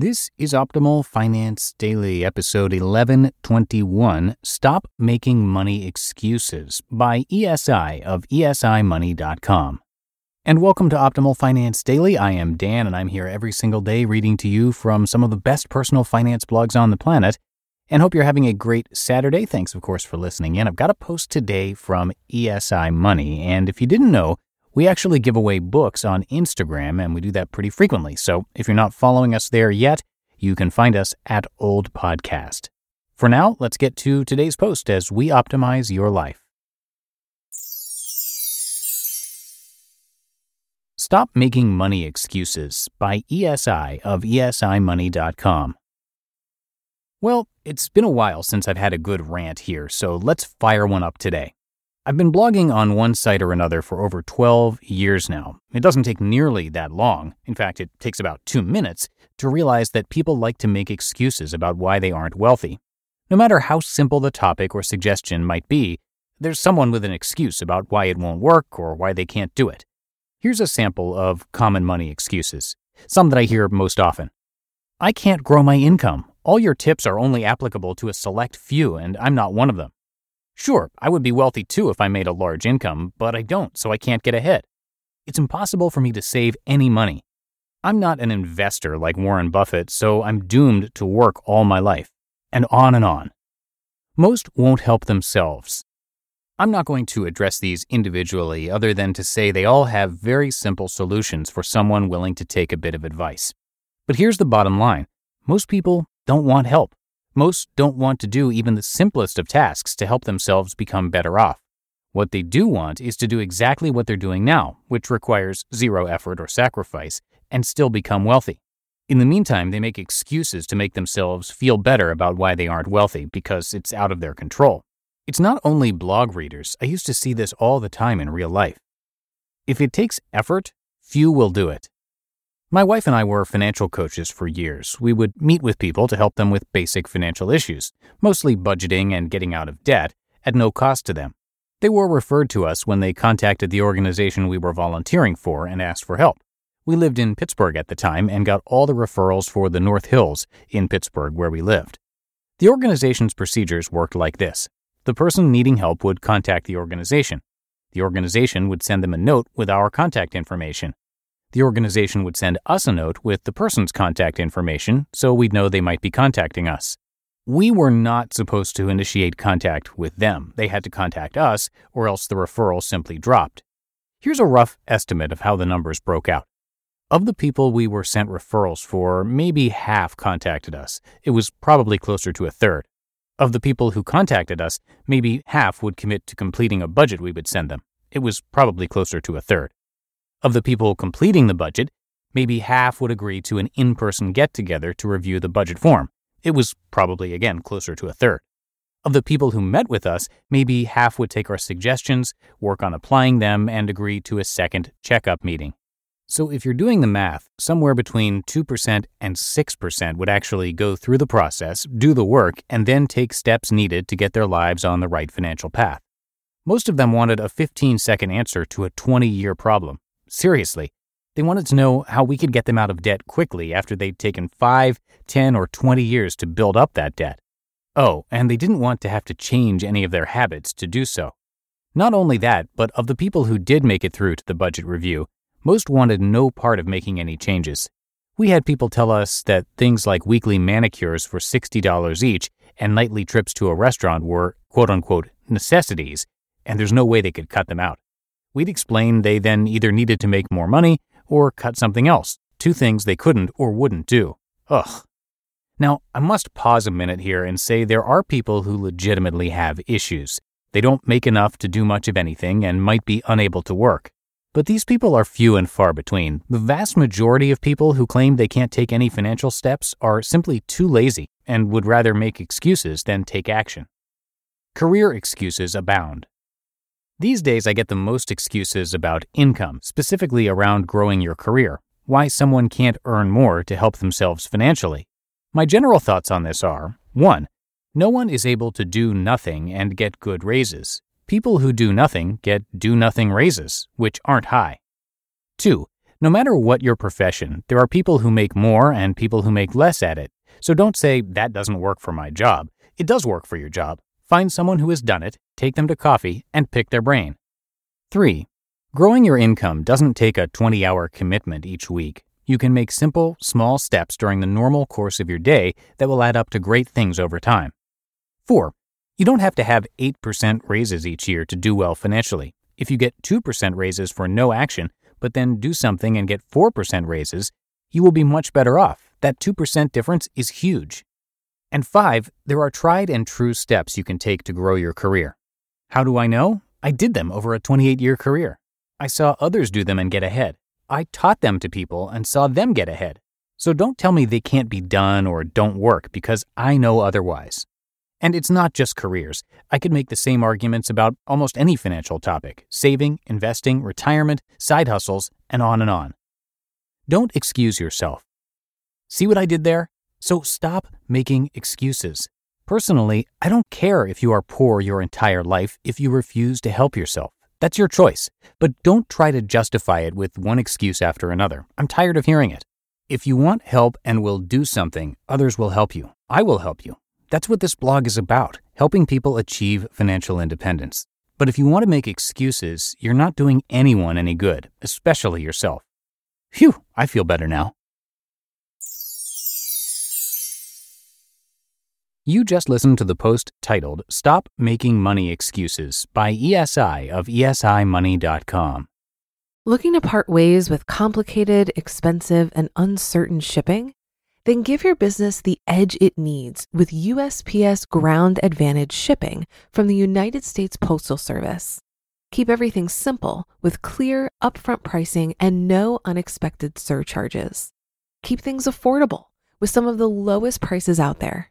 This is Optimal Finance Daily, episode 1121 Stop Making Money Excuses by ESI of esimoney.com. And welcome to Optimal Finance Daily. I am Dan, and I'm here every single day reading to you from some of the best personal finance blogs on the planet. And hope you're having a great Saturday. Thanks, of course, for listening in. I've got a post today from ESI Money. And if you didn't know, we actually give away books on Instagram, and we do that pretty frequently. So if you're not following us there yet, you can find us at Old Podcast. For now, let's get to today's post as we optimize your life. Stop Making Money Excuses by ESI of esimoney.com. Well, it's been a while since I've had a good rant here, so let's fire one up today. I've been blogging on one site or another for over 12 years now. It doesn't take nearly that long. In fact, it takes about two minutes to realize that people like to make excuses about why they aren't wealthy. No matter how simple the topic or suggestion might be, there's someone with an excuse about why it won't work or why they can't do it. Here's a sample of common money excuses, some that I hear most often. I can't grow my income. All your tips are only applicable to a select few, and I'm not one of them. Sure, I would be wealthy too if I made a large income, but I don't, so I can't get ahead. It's impossible for me to save any money. I'm not an investor like Warren Buffett, so I'm doomed to work all my life. And on and on. Most won't help themselves. I'm not going to address these individually other than to say they all have very simple solutions for someone willing to take a bit of advice. But here's the bottom line most people don't want help. Most don't want to do even the simplest of tasks to help themselves become better off. What they do want is to do exactly what they're doing now, which requires zero effort or sacrifice, and still become wealthy. In the meantime, they make excuses to make themselves feel better about why they aren't wealthy because it's out of their control. It's not only blog readers, I used to see this all the time in real life. If it takes effort, few will do it. My wife and I were financial coaches for years. We would meet with people to help them with basic financial issues, mostly budgeting and getting out of debt, at no cost to them. They were referred to us when they contacted the organization we were volunteering for and asked for help. We lived in Pittsburgh at the time and got all the referrals for the North Hills in Pittsburgh where we lived. The organization's procedures worked like this the person needing help would contact the organization. The organization would send them a note with our contact information the organization would send us a note with the person's contact information so we'd know they might be contacting us. We were not supposed to initiate contact with them. They had to contact us, or else the referral simply dropped. Here's a rough estimate of how the numbers broke out. Of the people we were sent referrals for, maybe half contacted us. It was probably closer to a third. Of the people who contacted us, maybe half would commit to completing a budget we would send them. It was probably closer to a third. Of the people completing the budget, maybe half would agree to an in person get together to review the budget form. It was probably, again, closer to a third. Of the people who met with us, maybe half would take our suggestions, work on applying them, and agree to a second checkup meeting. So if you're doing the math, somewhere between 2% and 6% would actually go through the process, do the work, and then take steps needed to get their lives on the right financial path. Most of them wanted a 15 second answer to a 20 year problem. Seriously, they wanted to know how we could get them out of debt quickly after they'd taken 5, 10, or 20 years to build up that debt. Oh, and they didn't want to have to change any of their habits to do so. Not only that, but of the people who did make it through to the budget review, most wanted no part of making any changes. We had people tell us that things like weekly manicures for $60 each and nightly trips to a restaurant were quote unquote necessities, and there's no way they could cut them out. We'd explain they then either needed to make more money or cut something else, two things they couldn't or wouldn't do. Ugh. Now, I must pause a minute here and say there are people who legitimately have issues. They don't make enough to do much of anything and might be unable to work. But these people are few and far between. The vast majority of people who claim they can't take any financial steps are simply too lazy and would rather make excuses than take action. Career excuses abound. These days, I get the most excuses about income, specifically around growing your career, why someone can't earn more to help themselves financially. My general thoughts on this are 1. No one is able to do nothing and get good raises. People who do nothing get do nothing raises, which aren't high. 2. No matter what your profession, there are people who make more and people who make less at it. So don't say, that doesn't work for my job. It does work for your job. Find someone who has done it, take them to coffee, and pick their brain. 3. Growing your income doesn't take a 20 hour commitment each week. You can make simple, small steps during the normal course of your day that will add up to great things over time. 4. You don't have to have 8% raises each year to do well financially. If you get 2% raises for no action, but then do something and get 4% raises, you will be much better off. That 2% difference is huge. And five, there are tried and true steps you can take to grow your career. How do I know? I did them over a 28 year career. I saw others do them and get ahead. I taught them to people and saw them get ahead. So don't tell me they can't be done or don't work because I know otherwise. And it's not just careers. I could make the same arguments about almost any financial topic saving, investing, retirement, side hustles, and on and on. Don't excuse yourself. See what I did there? So stop making excuses. Personally, I don't care if you are poor your entire life if you refuse to help yourself. That's your choice. But don't try to justify it with one excuse after another. I'm tired of hearing it. If you want help and will do something, others will help you. I will help you. That's what this blog is about helping people achieve financial independence. But if you want to make excuses, you're not doing anyone any good, especially yourself. Phew, I feel better now. You just listened to the post titled Stop Making Money Excuses by ESI of esimoney.com. Looking to part ways with complicated, expensive, and uncertain shipping? Then give your business the edge it needs with USPS Ground Advantage shipping from the United States Postal Service. Keep everything simple with clear, upfront pricing and no unexpected surcharges. Keep things affordable with some of the lowest prices out there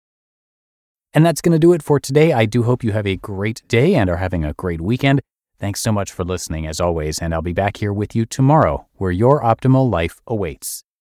And that's going to do it for today. I do hope you have a great day and are having a great weekend. Thanks so much for listening, as always, and I'll be back here with you tomorrow, where your optimal life awaits.